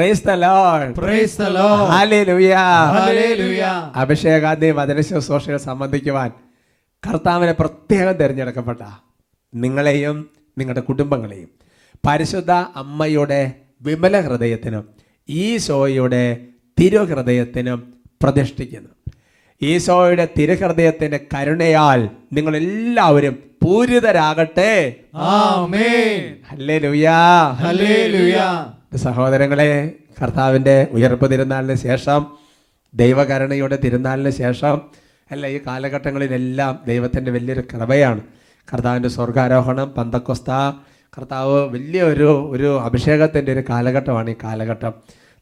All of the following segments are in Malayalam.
Praise the Lord praise the Lord hallelujah hallelujah അഭിഷേകാന്തി വചന സോഷ്യൽ സംബന്ധിക്കുവാൻ കർത്താവിനെ പ്രത്യേകം തിരഞ്ഞെടുക്കപ്പെട്ട നിങ്ങളെയും നിങ്ങളുടെ കുടുംബങ്ങളെയും പരിശുദ്ധ അമ്മയുടെ വിമല ഹൃദയത്തിനും ഈശോയുടെ തിരുഹൃദയത്തിനും പ്രതിഷ്ഠിക്കുന്നു. ഈശോയുടെ തിരുഹൃദയത്തിന്റെ കരുണയാൽ നിങ്ങൾ എല്ലാവരും പൂരിതരാകട്ടെ. ആമേൻ. ഹല്ലേലൂയ. Hallelujah. സഹോദരങ്ങളെ കർത്താവിന്റെ ഉയർപ്പ് തിരുനാളിന് ശേഷം ദൈവകരുണയുടെ തിരുനാളിന് ശേഷം അല്ല ഈ കാലഘട്ടങ്ങളിലെല്ലാം ദൈവത്തിന്റെ വലിയൊരു കൃപയാണ്. കർത്താവിന്റെ സ്വർഗാരോഹണം പന്തക്കൊസ്ത കർത്താവ് വലിയൊരു ഒരു അഭിഷേകത്തിന്റെ ഒരു കാലഘട്ടമാണ് ഈ കാലഘട്ടം.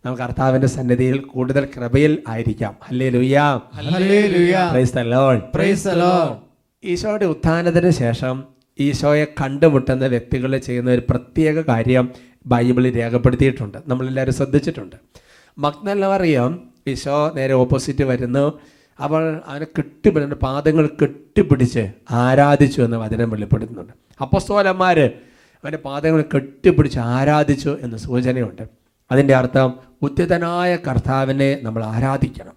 നമുക്ക് കർത്താവിന്റെ സന്നിധിയിൽ കൂടുതൽ കൃപയിൽ ആയിരിക്കാം. അല്ലേ. ഈശോയുടെ ഉത്ഥാനത്തിന് ശേഷം ഈശോയെ കണ്ടുമുട്ടുന്ന വ്യക്തികൾ ചെയ്യുന്ന ഒരു പ്രത്യേക കാര്യം ബൈബിളിൽ രേഖപ്പെടുത്തിയിട്ടുണ്ട്. നമ്മളെല്ലാവരും ശ്രദ്ധിച്ചിട്ടുണ്ട്. മഗ്നല്ലറിയാം ഈശോ നേരെ ഓപ്പോസിറ്റ് വരുന്നു. അവൾ അവനെ കെട്ടിപ്പിടിച്ച് പാദങ്ങൾ കെട്ടിപ്പിടിച്ച് ആരാധിച്ചു എന്ന് വചനം വെളിപ്പെടുത്തുന്നുണ്ട്. അപ്പസ്തോലന്മാർ അവന്റെ പാദങ്ങൾ കെട്ടിപ്പിടിച്ച് ആരാധിച്ചു എന്ന് സൂചനയുണ്ട്. അതിന്റെ അർത്ഥം ഉദ്യതനായ കർത്താവിനെ നമ്മൾ ആരാധിക്കണം.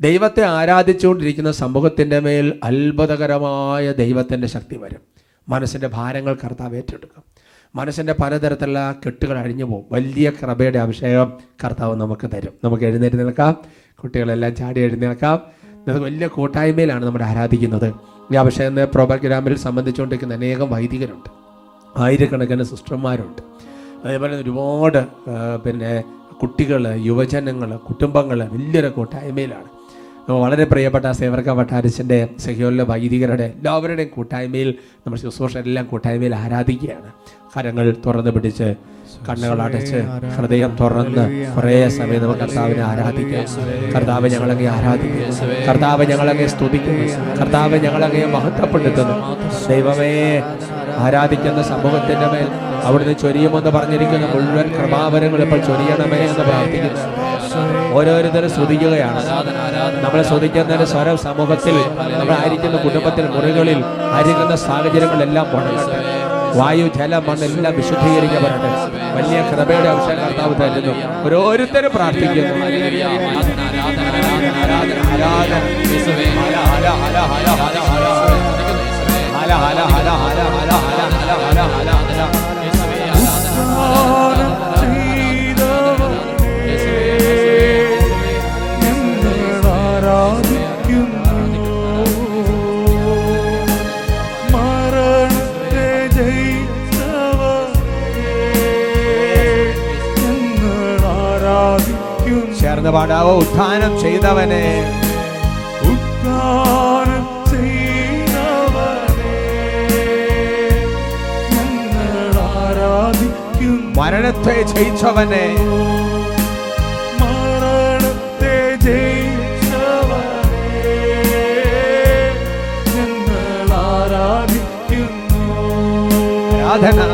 ദൈവത്തെ ആരാധിച്ചുകൊണ്ടിരിക്കുന്ന സമൂഹത്തിന്റെ മേൽ അത്ഭുതകരമായ ദൈവത്തിന്റെ ശക്തി വരും. മനസ്സിന്റെ ഭാരങ്ങൾ കർത്താവ് ഏറ്റെടുക്കും. മനസ്സിന്റെ പലതരത്തിലുള്ള കെട്ടുകൾ അഴിഞ്ഞു പോകും. വലിയ കൃപയുടെ അഭിഷേകം കർത്താവ് നമുക്ക് തരും. നമുക്ക് എഴുന്നേറ്റ് നിൽക്കാം. കുട്ടികളെല്ലാം ചാടി എഴുന്നേൽക്കാം നമുക്ക് വലിയ കൂട്ടായ്മയിലാണ് നമ്മൾ ആരാധിക്കുന്നത്. ഈ അഭിഷേകം പ്രോഗ്രാമിൽ സംബന്ധിച്ചുകൊണ്ടിരിക്കുന്ന അനേകം വൈദികരുണ്ട്. ആയിരക്കണക്കിന് സിസ്റ്റർമാരുണ്ട്. അതേപോലെ ഒരുപാട് പിന്നെ കുട്ടികൾ യുവജനങ്ങൾ കുടുംബങ്ങൾ വലിയൊരു കൂട്ടായ്മയിലാണ്. വളരെ പ്രിയപ്പെട്ട സേവർക്ക വട്ടാരച്ചന്റെ സഹയോലിലെ വൈദികരുടെ എല്ലാവരുടെയും കൂട്ടായ്മയിൽ നമ്മൾ ശുശ്രൂഷ എല്ലാം കൂട്ടായ്മയിൽ ആരാധിക്കുകയാണ്. കരങ്ങൾ തുറന്ന് പിടിച്ച് കണ്ണുകൾ അടച്ച് ഹൃദയം തുറന്ന് കുറേ സമയം നമുക്ക് കർത്താവിനെ ആരാധിക്കാം. കർത്താവ് ഞങ്ങളങ്ങെ ആരാധിക്കുന്നു കർത്താവ് ഞങ്ങളങ്ങെ സ്തുതിക്കുന്നു കർത്താവ് ഞങ്ങളങ്ങെ മഹത്വപ്പെടുത്തുന്നു. ദൈവമേ ആരാധിക്കുന്ന സമൂഹത്തിന്റെ മേൽ അവിടുന്ന് ചൊരിയുമെന്ന് പറഞ്ഞിരിക്കുന്ന മുഴുവൻ കൃപാവരങ്ങൾ ഇപ്പോൾ ചൊരിയണമേ എന്ന് പ്രാർത്ഥിക്കുന്നു. ഓരോരുത്തരും സ്തുതിക്കുകയാണ്. നമ്മൾ സ്തുതിക്കുന്ന സ്വരം സമൂഹത്തിൽ നമ്മൾ ആയിരിക്കുന്ന കുടുംബത്തിൽ മുറികളിൽ ആയിരിക്കുന്ന സാഹചര്യങ്ങളെല്ലാം മുടങ്ങട്ടെ. വായു ജലം മണ്ണെല്ലാം വിശുദ്ധീകരിക്കപ്പെടട്ടെ വലിയ കൃപയുടെ ആവശ്യം കർത്താവ് തരുന്നു ഓരോരുത്തരും പ്രാർത്ഥിക്കുന്നു. ഹല, ഹല, ഹല, ഹല, ഹല, ഹല, ഹല, ഹല, ഹല, ഹല. പാടാവോ? ഉത്ഥാനം ചെയ്തവനെ. മരണത്തെ ജയിച്ചവനെ. മരണത്തെ ജയിച്ചവനെ. ഞങ്ങൾ ആരാധിക്കുന്നു. ആരാധന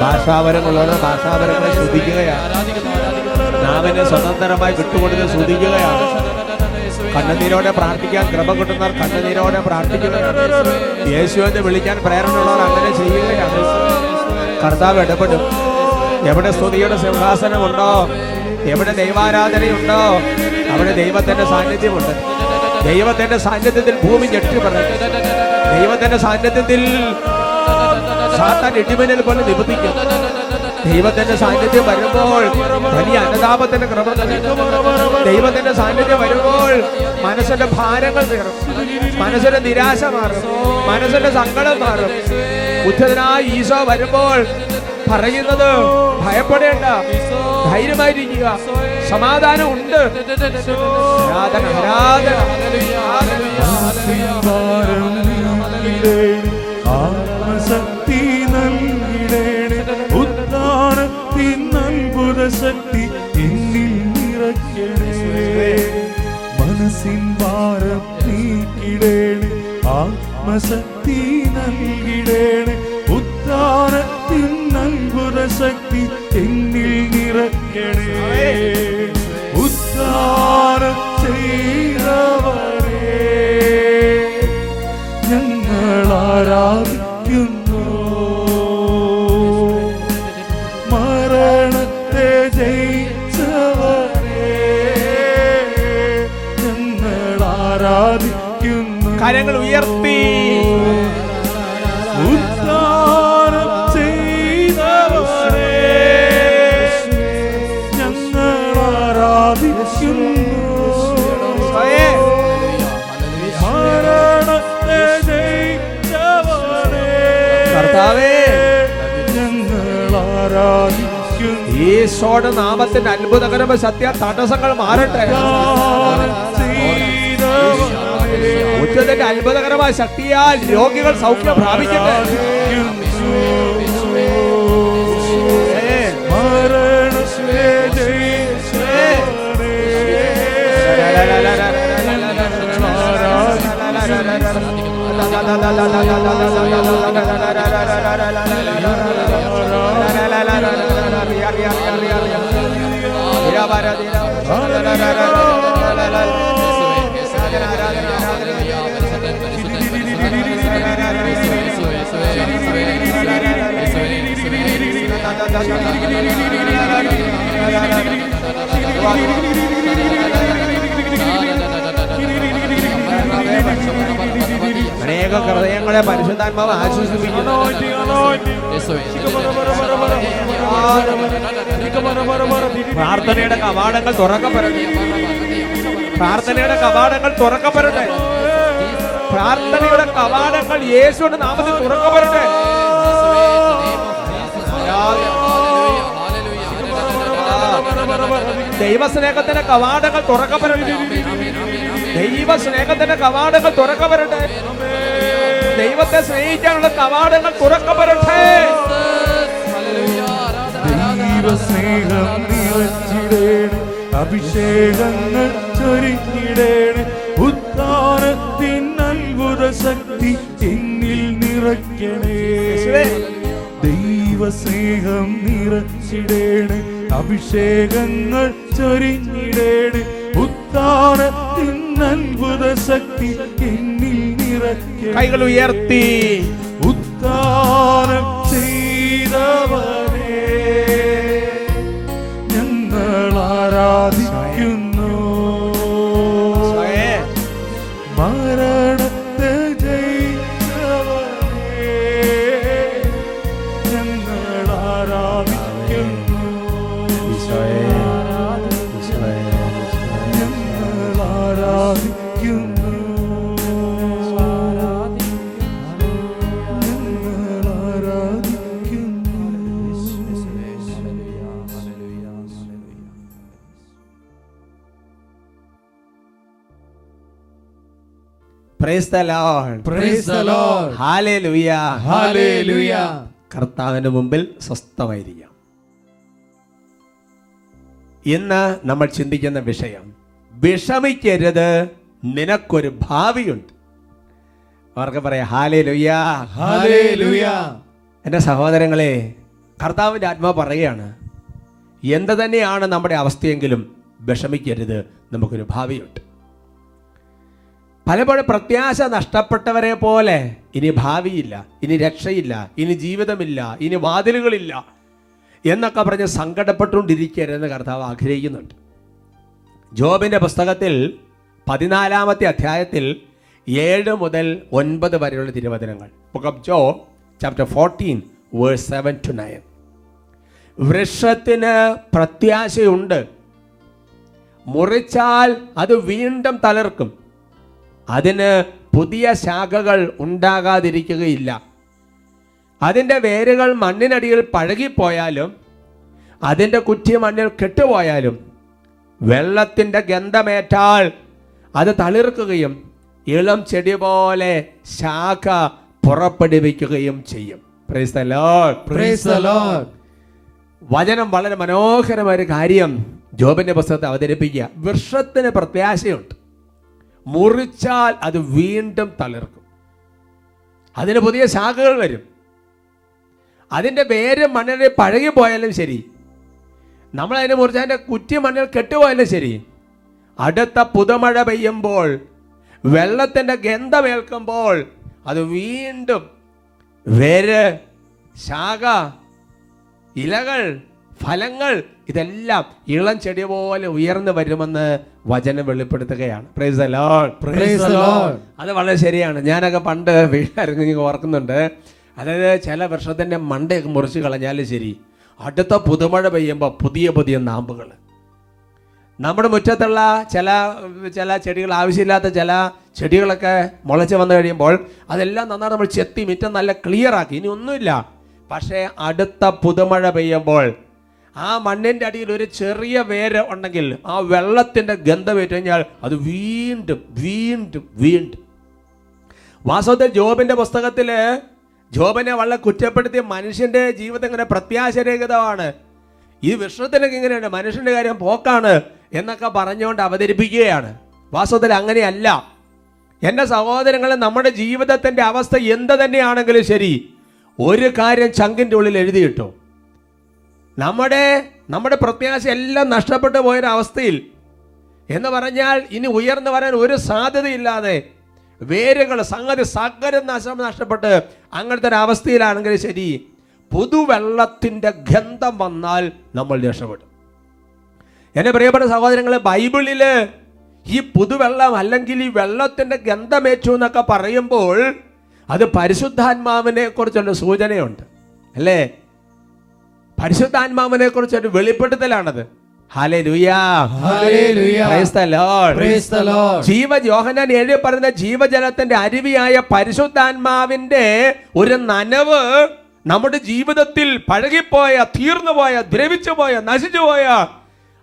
ഭാഷാപരങ്ങളോട് ഭാഷാപരങ്ങളെ ശ്രദ്ധിക്കുകയാണ് നാവിനെ സ്വതന്ത്രമായി വിട്ടുകൊടുത്ത് ശ്രദ്ധിക്കുകയാണ് കണ്ണുനീരോടെ പ്രാർത്ഥിക്കാൻ കൃപ കിട്ടുന്നവർ കണ്ണുനീരോടെ പ്രാർത്ഥിക്കുകയാണ് യേശു എന്ന് വിളിക്കാൻ പ്രേരണയുള്ളവർ അങ്ങനെ ചെയ്യുകയാണ്. കർത്താവ് ഇടപെടും. എവിടെ സ്തുതിയുടെ സിംഹാസനമുണ്ടോ? എവിടെ ദൈവാരാധനയുണ്ടോ? അവിടെ ദൈവത്തിന്റെ സാന്നിധ്യമുണ്ട്. ദൈവത്തിന്റെ സാന്നിധ്യത്തിൽ ഭൂമി ഞെട്ടിപ്പറയും. ദൈവത്തിന്റെ സാന്നിധ്യത്തിൽ സാത്താൻ ഇടിമിന്നൽ പോലെ നിബന്ധിക്കും ദൈവത്തിന്റെ സാന്നിധ്യം വരുമ്പോൾ വലിയ അനുതാപത്തിന്റെ ക്രമം ദൈവത്തിന്റെ സാന്നിധ്യം വരുമ്പോൾ മനസ്സിന്റെ ഭാരങ്ങൾ തീറും മനസ്സിന്റെ നിരാശ മാറും. മനസ്സിന്റെ സങ്കടം മാറും. ബുദ്ധനായ ഈശോ വരുമ്പോൾ പറയുന്നത് ഭയപ്പെടേണ്ട. ധൈര്യമായിരിക്കുക. സമാധാനം ഉണ്ട്. ആരാധന. ആരാധന. ആത്മശക്തി നൽകിടേണേ ഉദ്ധാനത്തിൻ അത്ഭുത ശക്തി എന്നിൽ നിറയ്ക്കണേ. മനസ്സിൻ ഭാരം നീക്കിടേണേ ആത്മശക്തി നൽകിടേണേ ഉദ്ധാനത്തിൻ അത്ഭുത ശക്തി എന്നിൽ നിറയ്ക്കണേ. ചെയ്തവരേ ആരാധിക്കുന്നു മരണത്തെ ജയിച്ചവരെ ആരാധിക്കുന്നു. കരങ്ങൾ ഉയർത്തി. ഈശോയുടെ നാമത്തിന്റെ അത്ഭുതകരമ സത്യ തടസ്സങ്ങൾ മാറട്ടെ ഉച്ചത്തിന്റെ അത്ഭുതകരമായ ശക്തിയാൽ രോഗികൾ സൗഖ്യം പ്രാപിക്കട്ടെ ഏ. മരണത്തെ ജയിച്ചവരേ അനേക ഹൃദയങ്ങളെ പരിശുദ്ധാത്മാവ് ആശ്വസിപ്പിക്കുന്നു പ്രാർത്ഥനയുടെ കവാടങ്ങൾ തുറക്കപ്പെടട്ടെ പ്രാർത്ഥനയുടെ കവാടങ്ങൾ തുറക്കപ്പെടട്ടെ പ്രാർത്ഥനയുടെ കവാടങ്ങൾ യേശുവിന്റെ നാമത്തിൽ തുറക്കപ്പെടട്ടെ ദൈവസ്നേഹത്തിന്റെ കവാടങ്ങൾ തുറക്കപ്പെടട്ടെ ദൈവസ്നേഹത്തിന്റെ കവാടങ്ങൾ തുറക്കപ്പെടട്ടെ ദൈവത്തെ സ്നേഹിക്കാനുള്ള കവാടങ്ങൾ തുറക്കപ്പെടട്ടെ. ദൈവസ്നേഹം നിറച്ചിടേണ് അഭിഷേകങ്ങൾ ചൊരിഞ്ഞിടേണ് ഉത്താരത്തിൻ അത്ഭുത ശക്തി എന്നിൽ നിറയ്ക്കണേ. ദൈവസ്നേഹം നിറച്ചിടേണ് അഭിഷേകങ്ങൾ ചൊരിഞ്ഞിടേണ് ഉത്താനത്തിൻ അത്ഭുത ശക്തി എന്നിൽ കൈകൾ ഉയർത്തി. ഉദ്ധാനം ചെയ്തവനെ ഞങ്ങൾ ആരാധിക്കുന്നു. The Lord. Praise the Lord. Hallelujah. Hallelujah. കർത്താവിന്റെ മുമ്പിൽ സ്വസ്ഥമായിരിക്കാം ഇന്ന് നമ്മൾ ചിന്തിക്കുന്ന വിഷയം വിഷമിക്കരുത് നിനക്കൊരു ഭാവിയുണ്ട് അവർക്ക് പറയാം ഹാലേ ലുയാ ഹാലേ ലുയാ എന്റെ സഹോദരങ്ങളെ കർത്താവിന്റെ ആത്മാവ് പറയുകയാണ് എന്ത് തന്നെയാണ് നമ്മുടെ അവസ്ഥയെങ്കിലും വിഷമിക്കരുത് നമുക്കൊരു ഭാവിയുണ്ട് പലപ്പോഴും പ്രത്യാശ നഷ്ടപ്പെട്ടവരെ പോലെ ഇനി ഭാവിയില്ല ഇനി രക്ഷയില്ല ഇനി ജീവിതമില്ല ഇനി വാതിലുകളില്ല എന്നൊക്കെ പറഞ്ഞ് സങ്കടപ്പെട്ടുകൊണ്ടിരിക്കരുതെന്ന് കർത്താവ് ആഗ്രഹിക്കുന്നുണ്ട്. ജോബിന്റെ പുസ്തകത്തിൽ പതിനാലാമത്തെ അധ്യായത്തിൽ ഏഴ് മുതൽ ഒൻപത് വരെയുള്ള തിരുവചനങ്ങൾ. Book of Job chapter fourteen verse seven to nine വൃക്ഷത്തിന് പ്രത്യാശയുണ്ട്. മുറിച്ചാൽ അത് വീണ്ടും തളിർക്കും. അതിന് പുതിയ ശാഖകൾ ഉണ്ടാകാതിരിക്കുകയില്ല. അതിന്റെ വേരുകൾ മണ്ണിനടിയിൽ പഴകിപ്പോയാലും അതിന്റെ കുറ്റി മണ്ണിൽ കെട്ടുപോയാലും വെള്ളത്തിന്റെ ഗന്ധമേറ്റാൽ അത് തളിർക്കുകയും ഇളം ചെടി പോലെ ശാഖ പുറപ്പെടുവിക്കുകയും ചെയ്യും. വചനം വളരെ മനോഹരമായ ഒരു കാര്യം ജോബിന്റെ പുസ്തകത്തെ അവതരിപ്പിക്കുക. വൃക്ഷത്തിന് പ്രത്യാശയുണ്ട്. മുറിച്ചാൽ അത് വീണ്ടും തളിർക്കും. അതിന് പുതിയ ശാഖകൾ വരും. അതിന്റെ വേര് മണ്ണിൽ പഴകി പോയാലും ശരി. നമ്മൾ അതിനെ മുറിച്ച് അതിന്റെ കുറ്റി മണ്ണിൽ കെട്ടുപോയാലും ശരി. അടുത്ത പുതുമഴ പെയ്യുമ്പോൾ വെള്ളത്തിന്റെ ഗന്ധമേൽക്കുമ്പോൾ അത് വീണ്ടും വേര് ശാഖ ഇലകൾ ഫലങ്ങൾ ഇതെല്ലാം ഇളം ചെടി പോലെ ഉയർന്നു വരുമെന്ന് വചനം വെളിപ്പെടുത്തുകയാണ്. Praise praise. അത് വളരെ ശരിയാണ്. ഞാനൊക്കെ പണ്ട് വീട്ടിലിറങ്ങി ഓർക്കുന്നുണ്ട്. അതായത് ചില വർഷത്തിന്റെ മണ്ടയൊക്കെ മുറിച്ച് കളഞ്ഞാലും ശരി അടുത്ത പുതുമഴ പെയ്യുമ്പോൾ പുതിയ പുതിയ നാമ്പുകൾ. നമ്മുടെ മുറ്റത്തുള്ള ചില ചില ചെടികൾ ആവശ്യമില്ലാത്ത ചില ചെടികളൊക്കെ മുളച്ച് വന്നു കഴിയുമ്പോൾ അതെല്ലാം നന്നായി നമ്മൾ ചെത്തി മുറ്റം നല്ല ക്ലിയർ ആക്കി. ഇനി ഒന്നുമില്ല. പക്ഷേ അടുത്ത പുതുമഴ പെയ്യുമ്പോൾ ആ മണ്ണിന്റെ അടിയിൽ ഒരു ചെറിയ വേര് ഉണ്ടെങ്കിൽ ആ വെള്ളത്തിന്റെ ഗന്ധം കഴിഞ്ഞാൽ അത് വീണ്ടും വീണ്ടും വീണ്ടും. വാസ്തവത്തിൽ ജോബിന്റെ പുസ്തകത്തിൽ ജോബിനെ വളരെ കുറ്റപ്പെടുത്തിയ മനുഷ്യന്റെ ജീവിതം ഇങ്ങനെ പ്രത്യാശരഹിതമാണ്. ഈ വിഷ്ണുത്തിനൊക്കെ ഇങ്ങനെയാണ് മനുഷ്യന്റെ കാര്യം പോക്കാണ് എന്നൊക്കെ പറഞ്ഞുകൊണ്ട് അവതരിപ്പിക്കുകയാണ്. വാസ്തവത്തിൽ അങ്ങനെയല്ല. എന്റെ സഹോദരങ്ങളെ നമ്മുടെ ജീവിതത്തിന്റെ അവസ്ഥ എന്ത് തന്നെയാണെങ്കിലും ശരി. ഒരു കാര്യം ചങ്കിന്റെ ഉള്ളിൽ എഴുതിയിട്ടു. നമ്മുടെ നമ്മുടെ പ്രത്യാശ എല്ലാം നഷ്ടപ്പെട്ടു പോയൊരവസ്ഥയിൽ. എന്ന് പറഞ്ഞാൽ ഇനി ഉയർന്നു വരാൻ ഒരു സാധ്യതയില്ലാതെ വേരുകൾ സംഗതി സകല നാശം നഷ്ടപ്പെട്ട് അങ്ങനത്തെ ഒരു അവസ്ഥയിലാണെങ്കിൽ ശരി പുതുവെള്ളത്തിന്റെ ഗന്ധം വന്നാൽ നമ്മൾ രക്ഷപ്പെടും. എന്റെ പ്രിയപ്പെട്ട സഹോദരങ്ങളെ ബൈബിളിൽ ഈ പുതുവെള്ളം അല്ലെങ്കിൽ ഈ വെള്ളത്തിന്റെ ഗന്ധമേറ്റു എന്നൊക്കെ പറയുമ്പോൾ അത് പരിശുദ്ധാത്മാവിനെ കുറിച്ചുള്ള സൂചനയുണ്ട്. അല്ലേ? Praise the Lord. ജീവ യോഹനാൻ പറയുന്ന ജീവജലത്തിന്റെ അരുവിയായ പരിശുദ്ധാത്മാവിന്റെ ഒരു നനവ് നമ്മുടെ ജീവിതത്തിൽ പഴകിപ്പോയ തീർന്നുപോയ ദ്രവിച്ചുപോയ നശിച്ചുപോയ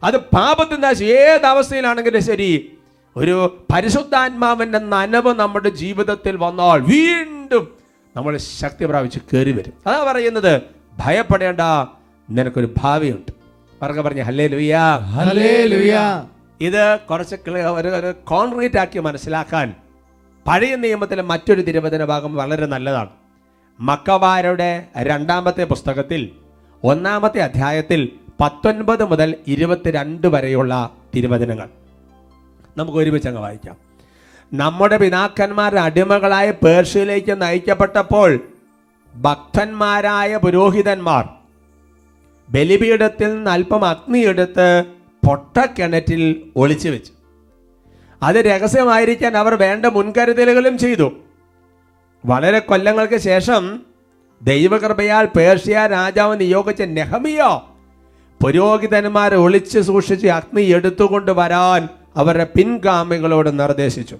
അത് പാപത്തിൽ നശി ഏത് അവസ്ഥയിലാണെങ്കിലും ശരി ഒരു പരിശുദ്ധാത്മാവിന്റെ നനവ് നമ്മുടെ ജീവിതത്തിൽ വന്നാൽ വീണ്ടും നമ്മൾ ശക്തി പ്രാപിച്ച് കയറി വരും അതാ പറയുന്നത് ഭയപ്പെടേണ്ട നിനക്കൊരു ഭാവിയുണ്ട്. പറഞ്ഞ പറഞ്ഞ ഹല്ലേ ഹലേ ലുയാ ഇത് കുറച്ച് ഒരു കോൺക്രീറ്റ് ആക്കി മനസ്സിലാക്കാൻ പഴയ നിയമത്തിലെ മറ്റൊരു തിരുവചന ഭാഗം വളരെ നല്ലതാണ്. മക്കവാരുടെ രണ്ടാമത്തെ പുസ്തകത്തിൽ ഒന്നാമത്തെ അധ്യായത്തിൽ പത്തൊൻപത് മുതൽ ഇരുപത്തിരണ്ട് വരെയുള്ള തിരുവചനങ്ങൾ. നമുക്ക് ഒരുമിച്ച് അങ്ങ് വായിക്കാം. നമ്മുടെ പിതാക്കന്മാർ അടിമകളായ പേർഷ്യയിലേക്ക് നയിക്കപ്പെട്ടപ്പോൾ ഭക്തന്മാരായ പുരോഹിതന്മാർ ബലിപീഠത്തിൽ നിന്ന് അല്പം അഗ്നിയെടുത്ത് പൊട്ടക്കിണറ്റിൽ ഒളിച്ചു വെച്ചു. അത് രഹസ്യമായിരിക്കാൻ അവർ വേണ്ട മുൻകരുതലുകളും ചെയ്തു. വളരെ കൊല്ലങ്ങൾക്ക് ശേഷം ദൈവകൃപയാൽ പേർഷ്യ രാജാവ് നിയോഗിച്ച നെഹമിയോ പുരോഹിതന്മാരെ ഒളിച്ചു സൂക്ഷിച്ച് അഗ്നി എടുത്തുകൊണ്ട് വരാൻ അവരുടെ പിൻഗാമികളോട് നിർദ്ദേശിച്ചു.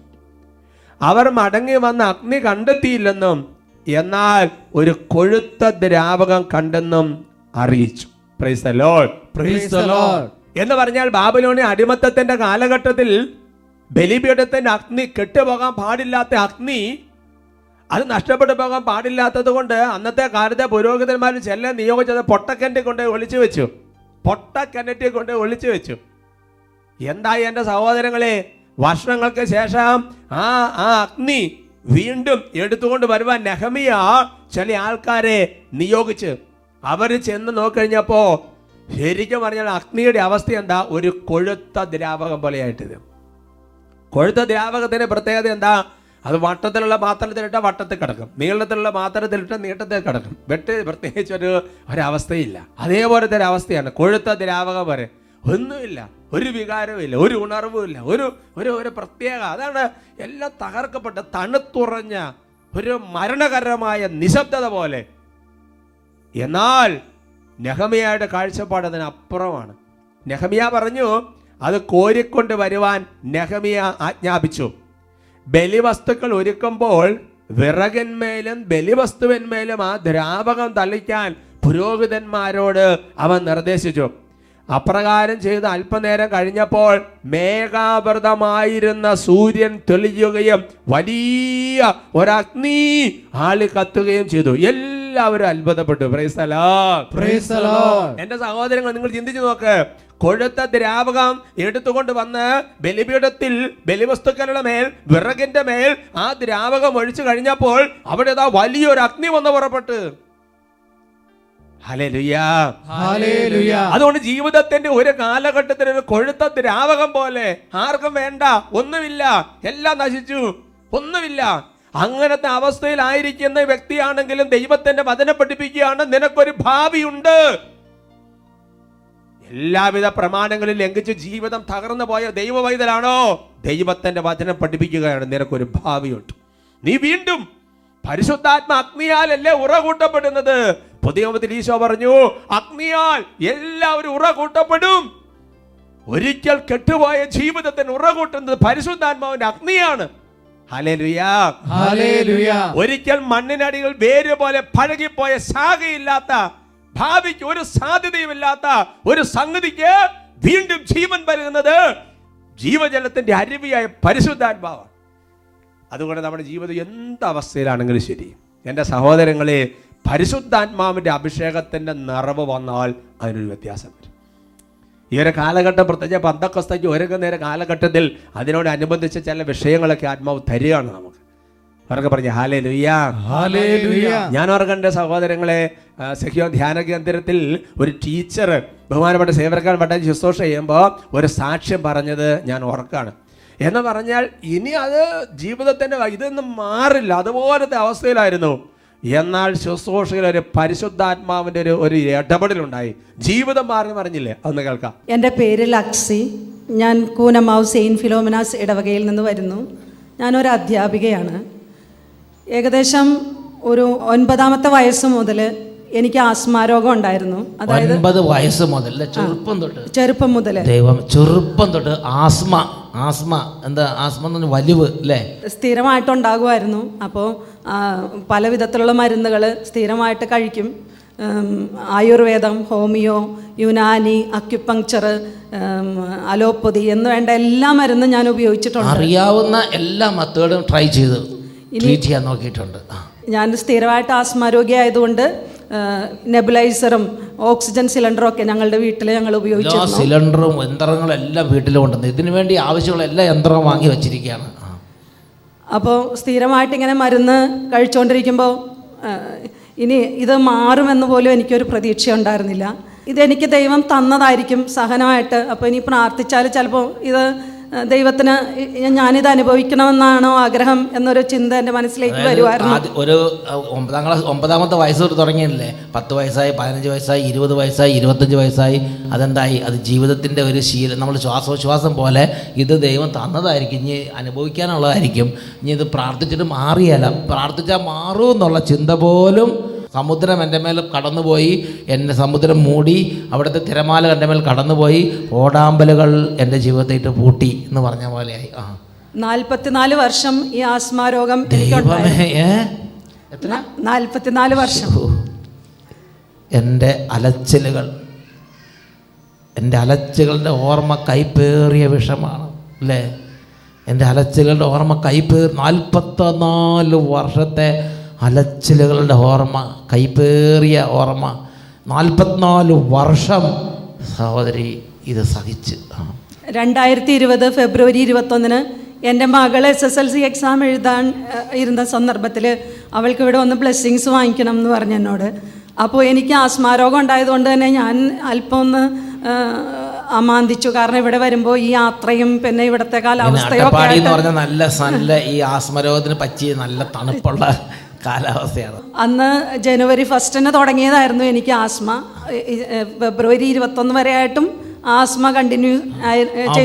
അവർ മടങ്ങി വന്ന അഗ്നി കണ്ടെത്തിയില്ലെന്നും എന്നാൽ ഒരു കൊഴുത്ത ദ്രാവകം കണ്ടെന്നും അറിയിച്ചു. എന്ന് പറഞ്ഞാൽ ബാബിലോണിയ അടിമത്തത്തിന്റെ കാലഘട്ടത്തിൽ ബലിപീഠത്തിന്റെ അഗ്നി കെട്ടുപോകാൻ പാടില്ലാത്ത അഗ്നി അത് നഷ്ടപ്പെട്ടു പോകാൻ പാടില്ലാത്തത് കൊണ്ട് അന്നത്തെ കാലത്തെ പുരോഹിതന്മാർ ചെല്ല നിയോഗിച്ചത് പൊട്ടക്കിണറ്റിൽ കൊണ്ട് ഒളിച്ചു വെച്ചു. പൊട്ടക്കിണറ്റിൽ കൊണ്ട് ഒളിച്ചു വെച്ചു. എന്തായി എന്റെ സഹോദരങ്ങളെ? വർഷങ്ങൾക്ക് ശേഷം ആ ആ അഗ്നി വീണ്ടും എടുത്തുകൊണ്ട് വരുവാൻ നെഹമിയ ചില ആൾക്കാരെ നിയോഗിച്ച് അവർ ചെന്ന് നോക്കഴിഞ്ഞപ്പോ ശരിക്കും പറഞ്ഞാൽ അഗ്നിയുടെ അവസ്ഥ എന്താ? ഒരു കൊഴുത്ത ദ്രാവകം പോലെയായിട്ടിത്. കൊഴുത്ത ദ്രാവകത്തിന്റെ പ്രത്യേകത എന്താ? അത് വട്ടത്തിലുള്ള പാത്രത്തിലിട്ട വട്ടത്തിൽ കിടക്കും. നീളത്തിലുള്ള പാത്രത്തിലിട്ട നീട്ടത്തിൽ കിടക്കും. വെട്ട് പ്രത്യേകിച്ച് ഒരു ഒരവസ്ഥയില്ല. അതേപോലത്തെ ഒരു അവസ്ഥയാണ്. കൊഴുത്ത ദ്രാവകം വരെ. ഒന്നുമില്ല. ഒരു വികാരവുമില്ല. ഒരു ഉണർവുമില്ല. ഒരു ഒരു ഒരു പ്രത്യേക അതാണ് എല്ലാം തകർക്കപ്പെട്ട തണുത്തുറഞ്ഞ ഒരു മരണകരമായ നിശബ്ദത പോലെ എന്നാൽ നെഹമിയായുടെ കാഴ്ചപ്പാട് അതിനപ്പുറമാണ്. നെഹമിയ പറഞ്ഞു അത് കോരിക്കൊണ്ട് വരുവാൻ നെഹമിയ ആജ്ഞാപിച്ചു. ബലിവസ്തുക്കൾ ഒരുക്കുമ്പോൾ വിറകന്മേലും ബലിവസ്തുവിന്മേലും ആ ദ്രാവകം തളിക്കാൻ പുരോഹിതന്മാരോട് അവൻ നിർദ്ദേശിച്ചു. അപ്രകാരം ചെയ്ത് അല്പനേരം കഴിഞ്ഞപ്പോൾ മേഘാവൃതമായിരുന്ന സൂര്യൻ തെളിയുകയും വലിയ ഒരഗ്നി ആളി കത്തുകയും ചെയ്തു. എല്ലാവരും അത്ഭുതപ്പെട്ടു. എന്റെ സഹോദരങ്ങൾ നിങ്ങൾ ചിന്തിച്ചു നോക്ക്. കൊഴുത്ത ദ്രാവകം എടുത്തുകൊണ്ട് വന്ന് ബലിപീഠത്തിൽ ബലിവസ്തുക്കളുടെ മേൽ വിറകിന്റെ മേൽ ആ ദ്രാവകം ഒഴിച്ചു കഴിഞ്ഞപ്പോൾ അവിടെ ഇതാ വലിയൊരു അഗ്നി വന്ന് പുറപ്പെട്ട്. അതുകൊണ്ട് ജീവിതത്തിന്റെ ഒരു കാലഘട്ടത്തിൽ ഒരു കൊഴുത്ത ദ്രാവകം പോലെ ആർക്കും വേണ്ട ഒന്നുമില്ല. എല്ലാം നശിച്ചു. ഒന്നുമില്ല. അങ്ങനത്തെ അവസ്ഥയിലായിരിക്കുന്ന വ്യക്തിയാണെങ്കിലും ദൈവത്തിന്റെ വചനം പഠിപ്പിക്കുകയാണ്. നിനക്കൊരു ഭാവിയുണ്ട്. എല്ലാവിധ പ്രമാണങ്ങളിൽ ലംഘിച്ച് ജീവിതം തകർന്നു പോയ ദൈവവൈതലാണോ? ദൈവത്തിന്റെ വചനം പഠിപ്പിക്കുകയാണ്. നിനക്കൊരു ഭാവിയുണ്ട്. നീ വീണ്ടും പരിശുദ്ധാത്മ അഗ്നിയാലല്ലേ ഉറ കൂട്ടപ്പെടുന്നത് പുതിയ ഈശോ പറഞ്ഞു അഗ്നിയാൽ എല്ലാവരും ഉറ കൂട്ടപ്പെടും ഒരിക്കൽ കെട്ടുപോയ ജീവിതത്തിന് ഉറ കൂട്ടുന്നത് പരിശുദ്ധാത്മാവിന്റെ അഗ്നിയാണ്. ഒരിക്കൽ മണ്ണിനടികൾ വേര് പോലെ പഴകിപ്പോയ ശാഖയില്ലാത്ത ഭാവിക്ക് ഒരു സാധ്യതയുമില്ലാത്ത ഒരു സംഗതിക്ക് വീണ്ടും ജീവൻ വരുന്നത് ജീവജലത്തിന്റെ അരുവിയായ പരിശുദ്ധാത്മാവാണ്. അതുകൊണ്ട് നമ്മുടെ ജീവിതം എന്ത് അവസ്ഥയിലാണെങ്കിലും ശരി. എന്റെ സഹോദരങ്ങളെ പരിശുദ്ധാത്മാവിന്റെ അഭിഷേകത്തിന്റെ നിറവ് വന്നാൽ അതിനൊരു വ്യത്യാസം വരും. ഈ ഒരു കാലഘട്ടം പ്രത്യേകിച്ച് പന്തക്കസ്തയ്ക്ക് ഒരുങ്ങുന്ന ഒരു കാലഘട്ടത്തിൽ അതിനോടനുബന്ധിച്ച് ചില വിഷയങ്ങളൊക്കെ ആത്മാവ് തരികയാണ് നമുക്ക്. അവർക്ക് പറഞ്ഞു ഹാലേ ലുയ്യാ Hallelujah. ഞാൻ ഓർക്കണ്ട സഹോദരങ്ങളെ സഖ്യോ ധ്യാന കേന്ദ്രത്തിൽ ഒരു ടീച്ചർ ബഹുമാനപ്പെട്ട സേവരക്കാൻ പട്ടാൻ ശുശ്രൂഷ ചെയ്യുമ്പോൾ ഒരു സാക്ഷ്യം പറഞ്ഞത് ഞാൻ ഓർക്കാണ്. എന്ന് പറഞ്ഞാൽ ഇനി അത് ജീവിതത്തിന്റെ ഇതൊന്നും മാറില്ല. അതുപോലത്തെ അവസ്ഥയിലായിരുന്നു. എന്നാൽ ശുശ്രൂഷയിൽ ഒരു പരിശുദ്ധാത്മാവിന്റെ ഒരു ഒരു ഇടപെടലുണ്ടായി. ജീവിതം മാറി പറഞ്ഞില്ലേ? അതൊന്ന് കേൾക്കാം. എന്റെ പേര് ലക്സി. ഞാൻ കൂനമാവ് സെയിന്റ് ഫിലോമിനാസ് ഇടവകയിൽ നിന്ന് വരുന്നു. ഞാനൊരു അധ്യാപികയാണ്. ഏകദേശം ഒരു ഒൻപതാമത്തെ വയസ്സ് മുതൽ എനിക്ക് ആസ്മാരോഗം ഉണ്ടായിരുന്നു. അതായത് ഒൻപത് വയസ്സ് മുതൽ ചെറുപ്പം തൊട്ട്. ചെറുപ്പം മുതൽ ദൈവം ചെറുപ്പം തൊട്ട് ആസ്മ ആസ്മ എന്താ ആസ്മ എന്ന് പറഞ്ഞാൽ വലിവ് അല്ലേ? സ്ഥിരമായിട്ടുണ്ടാകുമായിരുന്നു. അപ്പോൾ പല വിധത്തിലുള്ള മരുന്നുകൾ സ്ഥിരമായിട്ട് കഴിക്കും. ആയുർവേദം ഹോമിയോ യുനാനി അക്യുപങ്ക്ചർ അലോപ്പതി എന്ന് വേണ്ട എല്ലാ മരുന്നും ഞാൻ ഉപയോഗിച്ചിട്ടുണ്ട്. അറിയാവുന്ന എല്ലാ മെത്തേഡും ട്രൈ ചെയ്ത് ട്രീറ്റ് ചെയ്യാൻ നോക്കിയിട്ടുണ്ട്. ഞാൻ സ്ഥിരമായിട്ട് ആസ്മാരോഗ്യ ആയതുകൊണ്ട് നെബുലൈസറും ഓക്സിജൻ സിലിണ്ടറും ഒക്കെ ഞങ്ങളുടെ വീട്ടിൽ ഞങ്ങൾ ഉപയോഗിച്ചു സിലിണ്ടറും യന്ത്രങ്ങളും എല്ലാം വീട്ടിൽ ഉണ്ടെന്ന് ഇതിനു വേണ്ടി ആവശ്യമുള്ള എല്ലാ യന്ത്രവും വാങ്ങി വെച്ചിരിക്കുകയാണ്. അപ്പോൾ സ്ഥിരമായിട്ട് ഇങ്ങനെ മരുന്ന് കഴിച്ചുകൊണ്ടിരിക്കുമ്പോൾ ഇനി ഇത് മാറുമെന്ന് പോലും എനിക്കൊരു പ്രതീക്ഷ ഉണ്ടായിരുന്നില്ല ഇതെനിക്ക് ദൈവം തന്നതായിരിക്കും സഹനമായിട്ട്. അപ്പോൾ ഇനി പ്രാർത്ഥിച്ചാൽ ചിലപ്പോൾ ഇത് ദൈവത്തിന് ഞാനിത് അനുഭവിക്കണമെന്നാണോ ആഗ്രഹം എന്നൊരു ചിന്ത എന്റെ മനസ്സിലേക്ക് വരുമായിരുന്നു ഒരു ഒമ്പതാം ക്ലാസ് ഒമ്പതാമത്തെ വയസ്സ് തൊട്ട് തുടങ്ങിയല്ലേ? പത്ത് വയസ്സായി പതിനഞ്ച് വയസ്സായി ഇരുപത് വയസ്സായി ഇരുപത്തഞ്ച് വയസ്സായി അതെന്തായി? അത് ജീവിതത്തിന്റെ ഒരു ശീലം. നമ്മൾ ശ്വാസോച്ഛ്വാസം പോലെ ഇത് ദൈവം തന്നതായിരിക്കും. ഇനി അനുഭവിക്കാനുള്ളതായിരിക്കും. ഇനി ഇത് പ്രാർത്ഥിച്ചിട്ട് മാറിയല്ല. പ്രാർത്ഥിച്ചാൽ മാറും എന്നുള്ള ചിന്ത പോലും സമുദ്രം എന്റെ മേൽ കടന്നുപോയി എന്റെ സമുദ്രം മൂടി അവിടുത്തെ തിരമാല എന്റെ മേൽ കടന്നുപോയി ഓടാമ്പലുകൾ എന്റെ ജീവിതത്തിട്ട് പൂട്ടി എന്ന് പറഞ്ഞ പോലെയായി. ആ. നാൽപ്പത്തിനാല് വർഷം ഈ ആസ്മാ രോഗം എനിക്കുണ്ടായി എത്ര? നാൽപ്പത്തിനാല് വർഷം. എന്റെ അലച്ചിലുകൾ എന്റെ അലച്ചുകളുടെ ഓർമ്മ കൈപ്പേറിയ വിഷമാണ് അല്ലേ? എന്റെ അലച്ചുകളുടെ ഓർമ്മ കൈപ്പേറി നാൽപ്പത്തിനാല് വർഷത്തെ അലച്ചിലുകളുടെ ഓർമ്മ കൈപ്പേറിയ ഓർമ്മ. നാൽപ്പത്തിനാല് വർഷം സഹോദരി ഇത് സഹിച്ച്. രണ്ടായിരത്തി ഇരുപത് ഫെബ്രുവരി ഇരുപത്തൊന്നിന് എന്റെ മകൾ S S L C exam എഴുതാൻ ഇരുന്ന സന്ദർഭത്തിൽ അവൾക്ക് ഇവിടെ ഒന്ന് ബ്ലെസ്സിങ്സ് വാങ്ങിക്കണം എന്ന് പറഞ്ഞു എന്നോട്. അപ്പോൾ എനിക്ക് ആസ്മാരോഗം ഉണ്ടായതുകൊണ്ട് തന്നെ ഞാൻ അല്പം ഒന്ന് അമാന്തിച്ചു. കാരണം ഇവിടെ വരുമ്പോൾ ഈ യാത്രയും പിന്നെ ഇവിടുത്തെ കാലാവസ്ഥയും നല്ല നല്ല ഈ ആസ്മരോഗത്തിന് പറ്റിയ നല്ല തണുപ്പുള്ള കാലാവസ്ഥയാണ്. അന്ന് ജനുവരി ഫസ്റ്റിന് തുടങ്ങിയതായിരുന്നു എനിക്ക് ആസ്മ. ഫെബ്രുവരി ഇരുപത്തൊന്ന് വരെ ആയിട്ടും ആസ്മ കണ്ടിന്യൂ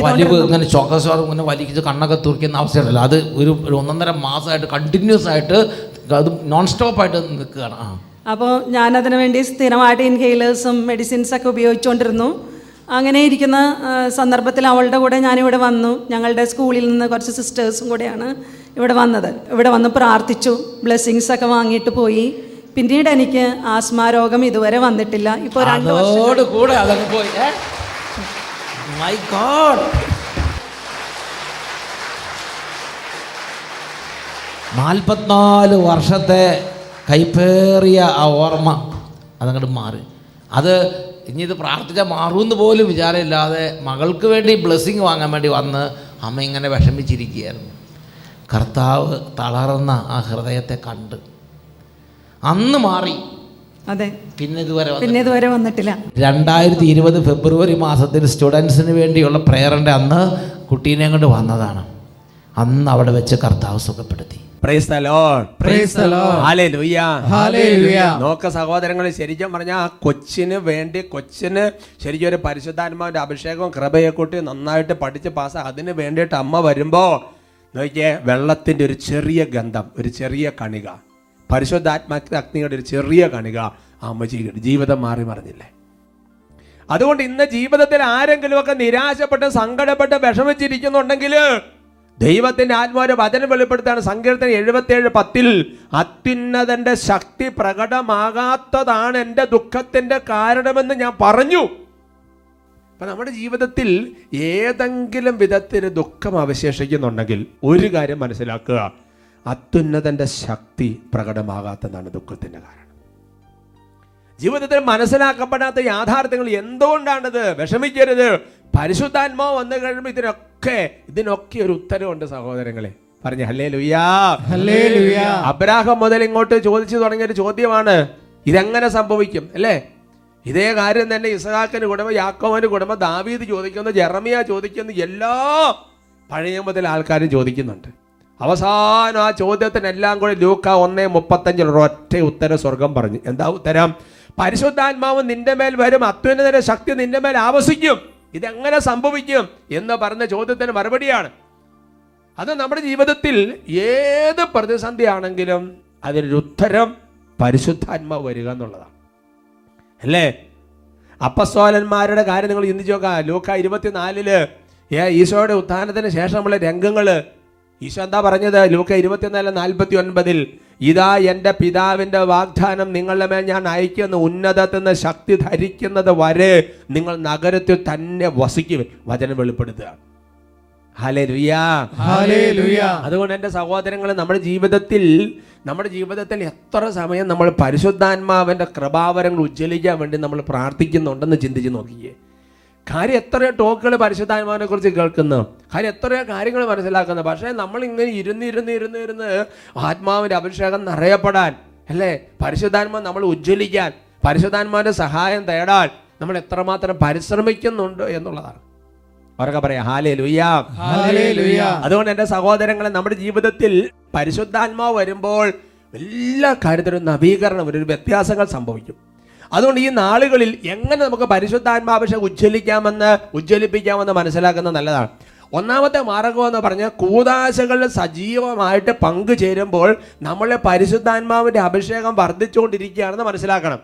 വലിവ് ഇങ്ങനെ ചോക്കസ്വാദം ഇങ്ങനെ വലിച്ച് കണ്ണൊക്കെ തുറക്കുന്ന അവസ്ഥയല്ലോ അത് ഒരു ഒന്നൊന്നര മാസമായിട്ട് കണ്ടിന്യൂസ് ആയിട്ട് അത് നോൺ സ്റ്റോപ്പ് ആയിട്ട് നിൽക്കുകയാണ്. അപ്പോൾ ഞാനതിനു വേണ്ടി സ്ഥിരമായിട്ട് ഇൻഹെയിലേഴ്സും മെഡിസിൻസൊക്കെ ഉപയോഗിച്ചുകൊണ്ടിരുന്നു. അങ്ങനെ ഇരിക്കുന്ന സന്ദർഭത്തിൽ അവളുടെ കൂടെ ഞാനിവിടെ വന്നു. ഞങ്ങളുടെ സ്കൂളിൽ നിന്ന് കുറച്ച് സിസ്റ്റേഴ്സും കൂടെയാണ്. ഇവിടെ വന്നത്. ഇവിടെ വന്ന് പ്രാർത്ഥിച്ചു. ബ്ലെസ്സിങ്സ് ഒക്കെ വാങ്ങിയിട്ട് പോയി. പിന്നീട് എനിക്ക് ആസ്മാ രോഗം ഇതുവരെ വന്നിട്ടില്ല. ഇപ്പോൾ കൂടെ അതങ്ങ് പോയി. മൈ ഗോഡ് നാൽപ്പത്തിനാല് വർഷത്തെ കൈപ്പേറിയ ആ ഓർമ്മ അതങ്ങോട്ട് മാറി. അത് ഇനി ഇത് പ്രാർത്ഥിച്ചാൽ മാറുമെന്ന് പോലും വിചാരമില്ലാതെ മകൾക്ക് വേണ്ടി ബ്ലെസ്സിങ് വാങ്ങാൻ വേണ്ടി വന്ന് അമ്മ ഇങ്ങനെ വിഷമിച്ചിരിക്കുകയായിരുന്നു. കർത്താവ് തളർന്ന ആ ഹൃദയത്തെ കണ്ട് അന്ന് മാറി അതെ പിന്നെ ഇതുവരെ പിന്നെ ഇതുവരെ വന്നിട്ടില്ല രണ്ടായിരത്തി ഇരുപത് ഫെബ്രുവരി മാസത്തിൽ സ്റ്റുഡൻസിന് വേണ്ടിയുള്ള പ്രേയറിന്റെ അന്ന് കുട്ടീനെ കൊണ്ട് വന്നതാണ് അന്ന് അവിടെ വെച്ച് കർത്താവ് സുഖപ്പെടുത്തി Praise the Lord. Praise the Lord. Hallelujah. Hallelujah. നോക്ക സഹോദരങ്ങൾ ശരിക്കും പറഞ്ഞാൽ ആ കൊച്ചിന് വേണ്ടി കൊച്ചിന് ശരിക്കും ഒരു പരിശുദ്ധാത്മാവിന്റെ അഭിഷേകവും കൃപയെ കൂട്ടി നന്നായിട്ട് പഠിച്ച് പാസ് അതിന് വേണ്ടിയിട്ട് അമ്മ വരുമ്പോ നോക്കിയേ വെള്ളത്തിന്റെ ഒരു ചെറിയ ഗന്ധം ഒരു ചെറിയ കണിക. പരിശുദ്ധാത്മാ അഗ്നിയുടെ ഒരു ചെറിയ കണിക അമ്മച്ചിക്ക് ജീവിതം മാറി മറിഞ്ഞില്ലേ? അതുകൊണ്ട് ഇന്ന് ജീവിതത്തിൽ ആരെങ്കിലുമൊക്കെ നിരാശപ്പെട്ട് സങ്കടപ്പെട്ട് വിഷമിച്ചിരിക്കുന്നുണ്ടെങ്കിൽ ദൈവത്തിന്റെ ആത്മാവിന്റെ വചനം വെളിപ്പെടുത്താണ് സങ്കീർത്തനം എഴുപത്തിയേഴ് പത്തിൽ അത്യുന്നതന്റെ ശക്തി പ്രകടമാകാത്തതാണ് എന്റെ ദുഃഖത്തിന്റെ കാരണമെന്ന് ഞാൻ പറഞ്ഞു. അപ്പൊ നമ്മുടെ ജീവിതത്തിൽ ഏതെങ്കിലും വിധത്തിൽ ദുഃഖം അവശേഷിക്കുന്നുണ്ടെങ്കിൽ ഒരു കാര്യം മനസ്സിലാക്കുക. അത്യുന്നതന്റെ ശക്തി പ്രകടമാകാത്തതാണ് ദുഃഖത്തിന്റെ കാരണം. ജീവിതത്തിൽ മനസ്സിലാക്കപ്പെടാത്ത യാഥാർത്ഥ്യങ്ങൾ എന്തുകൊണ്ടാണിത്? വിഷമിക്കരുത്. പരിശുദ്ധാത്മാവ് വന്നു കഴിയുമ്പോൾ ഇതിനൊക്കെ ഇതിനൊക്കെ ഒരു ഉത്തരവുണ്ട് സഹോദരങ്ങളെ. പറഞ്ഞു ഹല്ലേ ഹല്ലേലൂയ. അബ്രാഹം മുതൽ ഇങ്ങോട്ട് ചോദിച്ചു തുടങ്ങിയ ഒരു ചോദ്യമാണ്. ഇതെങ്ങനെ സംഭവിക്കും? അല്ലേ? ഇതേ കാര്യം തന്നെ ഇസഹാക്കിന് കുടുംബം യാക്കോവിന് കുടുംബം ദാവീദ് ചോദിക്കുന്നു ജെറമിയ ചോദിക്കുന്നു എല്ലാ പഴയ മുതൽ ആൾക്കാരും ചോദിക്കുന്നുണ്ട്. അവസാനം ആ ചോദ്യത്തിനെല്ലാം കൂടി ലൂക്ക ഒന്നേ മുപ്പത്തഞ്ചിൽ ഒറ്റ ഉത്തര സ്വർഗം പറഞ്ഞു. എന്താ ഉത്തരം? പരിശുദ്ധാത്മാവ് നിന്റെ മേൽ വരും അത്യുന്നതര ശക്തി നിന്റെ മേൽ ആവസിക്കും. ഇതെങ്ങനെ സംഭവിക്കും എന്ന് പറഞ്ഞ ചോദ്യത്തിന് മറുപടിയാണ്. അത് നമ്മുടെ ജീവിതത്തിൽ ഏത് പ്രതിസന്ധി ആണെങ്കിലും അതിനൊരു ഉത്തരം പരിശുദ്ധാത്മാവ് വരിക എന്നുള്ളതാണ്. അല്ലേ? അപ്പസ്തോലന്മാരുടെ കാര്യം നിങ്ങൾ ചിന്തിച്ചു നോക്കുക. ലൂക്ക ഇരുപത്തിനാലിൽ ഏ ഈശോയുടെ ഉത്ഥാനത്തിന് ശേഷം നമ്മളെ രംഗങ്ങൾ ഈശോ എന്താ പറഞ്ഞത്? ലൂക്ക ഇരുപത്തിനാല് നാൽപ്പത്തി ഒൻപതിൽ ഇതാ എന്റെ പിതാവിന്റെ വാഗ്ദാനം നിങ്ങളുടെ മേൽ ഞാൻ അയക്കുന്ന ഉന്നതത്തിൽ നിന്ന് ശക്തി ധരിക്കുന്നത് വരെ നിങ്ങൾ നഗരത്തിൽ തന്നെ വസിക്കും വചനം വെളിപ്പെടുത്തുക. ഹലേ ഹല്ലേലൂയ അതുകൊണ്ട് എന്റെ സഹോദരങ്ങൾ നമ്മുടെ ജീവിതത്തിൽ നമ്മുടെ ജീവിതത്തിൽ എത്ര സമയം നമ്മൾ പരിശുദ്ധാത്മാവിന്റെ കൃപാവരങ്ങൾ ഉജ്ജ്വലിക്കാൻ വേണ്ടി നമ്മൾ പ്രാർത്ഥിക്കുന്നുണ്ടെന്ന് ചിന്തിച്ച് നോക്കിയേ. കാര്യം എത്രയോ ടോക്കുകൾ പരിശുദ്ധാത്മാവിനെ കുറിച്ച് കേൾക്കുന്നു. കാര്യം എത്രയോ കാര്യങ്ങൾ മനസ്സിലാക്കുന്നു. പക്ഷേ നമ്മൾ ഇങ്ങനെ ഇരുന്ന് ഇരുന്ന് ഇരുന്ന് ഇരുന്ന് ആത്മാവിന്റെ അഭിഷേകം നിറയപ്പെടാൻ അല്ലേ? പരിശുദ്ധാത്മാവ് നമ്മൾ ഉജ്ജ്വലിക്കാൻ പരിശുദ്ധാത്മാവിന്റെ സഹായം തേടാൻ നമ്മൾ എത്രമാത്രം പരിശ്രമിക്കുന്നുണ്ട് എന്നുള്ളതാണ്. അവരൊക്കെ പറയാം ഹാലേ ലുയാ അതുകൊണ്ട് എന്റെ സഹോദരങ്ങളെ നമ്മുടെ ജീവിതത്തിൽ പരിശുദ്ധാത്മാവ് വരുമ്പോൾ എല്ലാ കാര്യത്തിലും നവീകരണം ഒരു വ്യത്യാസങ്ങൾ സംഭവിക്കും. അതുകൊണ്ട് ഈ നാളുകളിൽ എങ്ങനെ നമുക്ക് പരിശുദ്ധാത്മാഭിഷേകം ഉജ്ജ്വലിക്കാമെന്ന് ഉജ്ജ്വലിപ്പിക്കാമെന്ന് മനസ്സിലാക്കുന്നത് നല്ലതാണ്. ഒന്നാമത്തെ മാർഗം എന്ന് പറഞ്ഞാൽ കൂതാശകളിൽ സജീവമായിട്ട് പങ്കുചേരുമ്പോൾ നമ്മളെ പരിശുദ്ധാത്മാവിന്റെ അഭിഷേകം വർദ്ധിച്ചുകൊണ്ടിരിക്കുകയാണെന്ന് മനസ്സിലാക്കണം.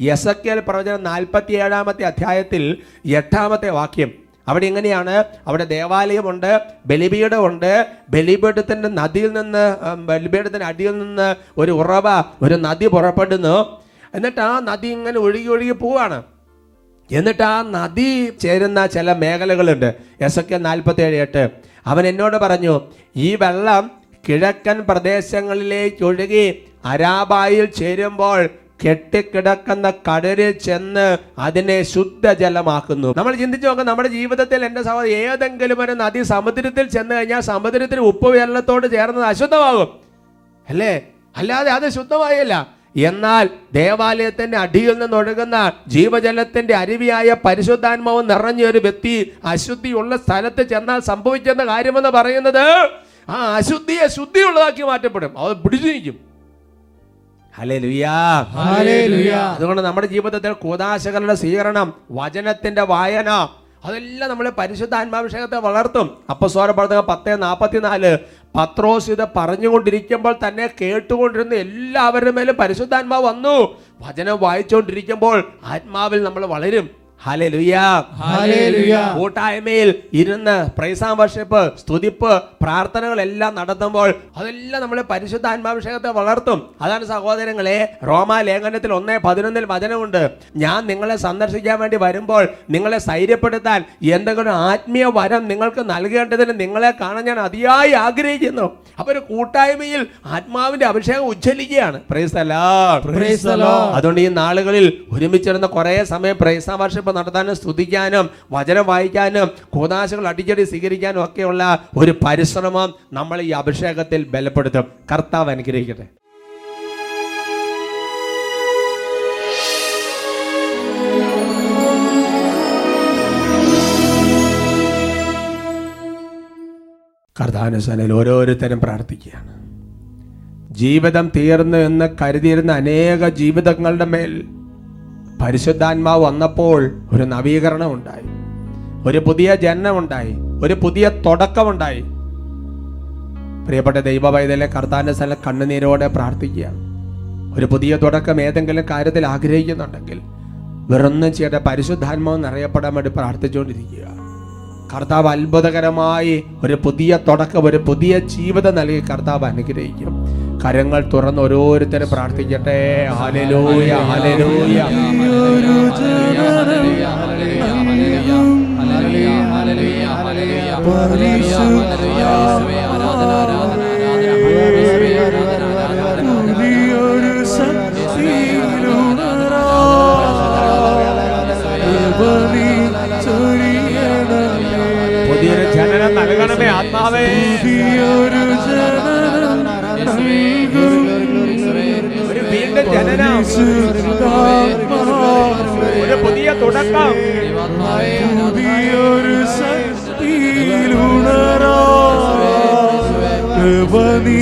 യസക്കേൽ പ്രവചനം നാൽപ്പത്തി ഏഴാമത്തെ അധ്യായത്തിൽ എട്ടാമത്തെ വാക്യം. അവിടെ എങ്ങനെയാണ്? അവിടെ ദേവാലയമുണ്ട് ബലിപീഠമുണ്ട് ബലിപീഠത്തിന്റെ നദിയിൽ നിന്ന് ബലിപീഠത്തിന്റെ അടിയിൽ നിന്ന് ഒരു ഉറവ ഒരു നദി പുറപ്പെടുന്നു. എന്നിട്ട് ആ നദി ഇങ്ങനെ ഒഴുകി ഒഴുകി പോവാണ്. എന്നിട്ട് ആ നദി ചേരുന്ന ചില മേഖലകളുണ്ട്. എസ് ഒക്കെ നാൽപ്പത്തി ഏഴ് എട്ട്. അവൻ എന്നോട് പറഞ്ഞു ഈ വെള്ളം കിഴക്കൻ പ്രദേശങ്ങളിലേക്ക് ഒഴുകി അരാബായിൽ ചേരുമ്പോൾ കെട്ടിക്കിടക്കുന്ന കടലിൽ ചെന്ന് അതിനെ ശുദ്ധജലമാക്കുന്നു. നമ്മൾ ചിന്തിച്ചു നോക്കാം നമ്മുടെ ജീവിതത്തിൽ എന്റെ സഹോദരൻ ഏതെങ്കിലും ഒരു നദി സമുദ്രത്തിൽ ചെന്ന് കഴിഞ്ഞാൽ സമുദ്രത്തിൽ ഉപ്പ് വെള്ളത്തോട് ചേർന്നത് അശുദ്ധമാകും. അല്ലേ? അല്ലാതെ അത് ശുദ്ധമായല്ല. എന്നാൽ ദേവാലയത്തിന്റെ അടിയിൽ നിന്ന് ഒഴുകുന്ന ജീവജലത്തിന്റെ അരുവിയായ പരിശുദ്ധാത്മാവ് നിറഞ്ഞ ഒരു വ്യക്തി അശുദ്ധിയുള്ള സ്ഥലത്ത് ചെന്നാൽ സംഭവിച്ചെന്ന കാര്യമെന്ന് പറയുന്നത് ആ അശുദ്ധിയെ ശുദ്ധിയുള്ളതാക്കി മാറ്റപ്പെടും. അത് പിടിച്ചു നിൽക്കും. അതുകൊണ്ട് നമ്മുടെ ജീവിതത്തിൽ കൂതാശകളുടെ സ്വീകരണം വചനത്തിന്റെ വായന അതെല്ലാം നമ്മളെ പരിശുദ്ധാത്മാഭിഷേകത്തെ വളർത്തും. അപ്പൊ പ്രവർത്തക പത്ത് നാൽപ്പത്തിനാല് പത്രോസ് ഇത് പറഞ്ഞുകൊണ്ടിരിക്കുമ്പോൾ തന്നെ കേട്ടുകൊണ്ടിരുന്ന എല്ലാവരുടെ മേലും പരിശുദ്ധാത്മാവ് വന്നു. വചനം വായിച്ചുകൊണ്ടിരിക്കുമ്പോൾ ആത്മാവിൽ നമ്മൾ വളരും. കൂട്ടായ്മയിൽ ഇരുന്ന് പ്രൈസാം വർഷിപ്പ് സ്തുതിപ്പ് പ്രാർത്ഥനകളെല്ലാം നടത്തുമ്പോൾ അതെല്ലാം നമ്മളെ പരിശുദ്ധാത്മാഭിഷേകത്തെ വളർത്തും. അതാണ് സഹോദരങ്ങളെ റോമാ ലേഖനത്തിൽ ഒന്നേ പതിനൊന്നിൽ വചനമുണ്ട്. ഞാൻ നിങ്ങളെ സന്ദർശിക്കാൻ വേണ്ടി വരുമ്പോൾ നിങ്ങളെ സ്ഥൈര്യപ്പെടുത്താൻ എന്തെങ്കിലും ആത്മീയ വരം നിങ്ങൾക്ക് നൽകേണ്ടതിന് നിങ്ങളെ കാണാൻ ഞാൻ അതിയായി ആഗ്രഹിക്കുന്നു. അപ്പൊ ഒരു കൂട്ടായ്മയിൽ ആത്മാവിന്റെ അഭിഷേകം ഉജ്ജ്വലിക്കുകയാണ്. പ്രൈസ്. അതുകൊണ്ട് ഈ നാളുകളിൽ ഒരുമിച്ചിരുന്ന കുറേ സമയം പ്രൈസാം വർഷിപ്പ് നടത്താനും സ്തുതിക്കാനും വചനം വായിക്കാനും കൂതാശകൾ അടിച്ചടി സ്വീകരിക്കാനും ഒക്കെയുള്ള ഒരു പരിശ്രമം നമ്മൾ ഈ അഭിഷേകത്തിൽ ബലപ്പെടുത്തും. കർത്താവ് അനുഗ്രഹിക്കട്ടെ. കർത്താനുസനയിൽ ഓരോരുത്തരും പ്രാർത്ഥിക്കുകയാണ്. ജീവിതം തീർന്നു എന്ന് കരുതിയിരുന്ന അനേക ജീവിതങ്ങളുടെ മേൽ പരിശുദ്ധാത്മാവ് വന്നപ്പോൾ ഒരു നവീകരണം ഉണ്ടായി ഒരു പുതിയ ജനനമുണ്ടായി. ഒരു പുതിയ തുടക്കമുണ്ടായി. പ്രിയപ്പെട്ട ദൈവവൈതലെ കർത്താന്റെ സ്ഥലം കണ്ണുനീരോടെ പ്രാർത്ഥിക്കുകയാണ് ഒരു പുതിയ തുടക്കം ഏതെങ്കിലും കാര്യത്തിൽ ആഗ്രഹിക്കുന്നുണ്ടെങ്കിൽ വെറൊന്നും ചെയ്യേണ്ട പരിശുദ്ധാത്മാവ് നിറയപ്പെടാൻ വേണ്ടി പ്രാർത്ഥിച്ചുകൊണ്ടിരിക്കുക. കർത്താവ് അത്ഭുതകരമായി ഒരു പുതിയ തുടക്കം ഒരു പുതിയ ജീവിതം നൽകി കർത്താവ് അനുഗ്രഹിക്കും. കരങ്ങൾ തുറന്ന് ഓരോരുത്തരും പ്രാർത്ഥിക്കട്ടെ ഹലലൂയ ഹലലൂയ പുതിയൊരു ജനനം നൽകണമേ ആത്മാവേ ഒരു പുതിയ തുടക്കം. പുതിയൊരു ശക്തിയിലുണരാ നീ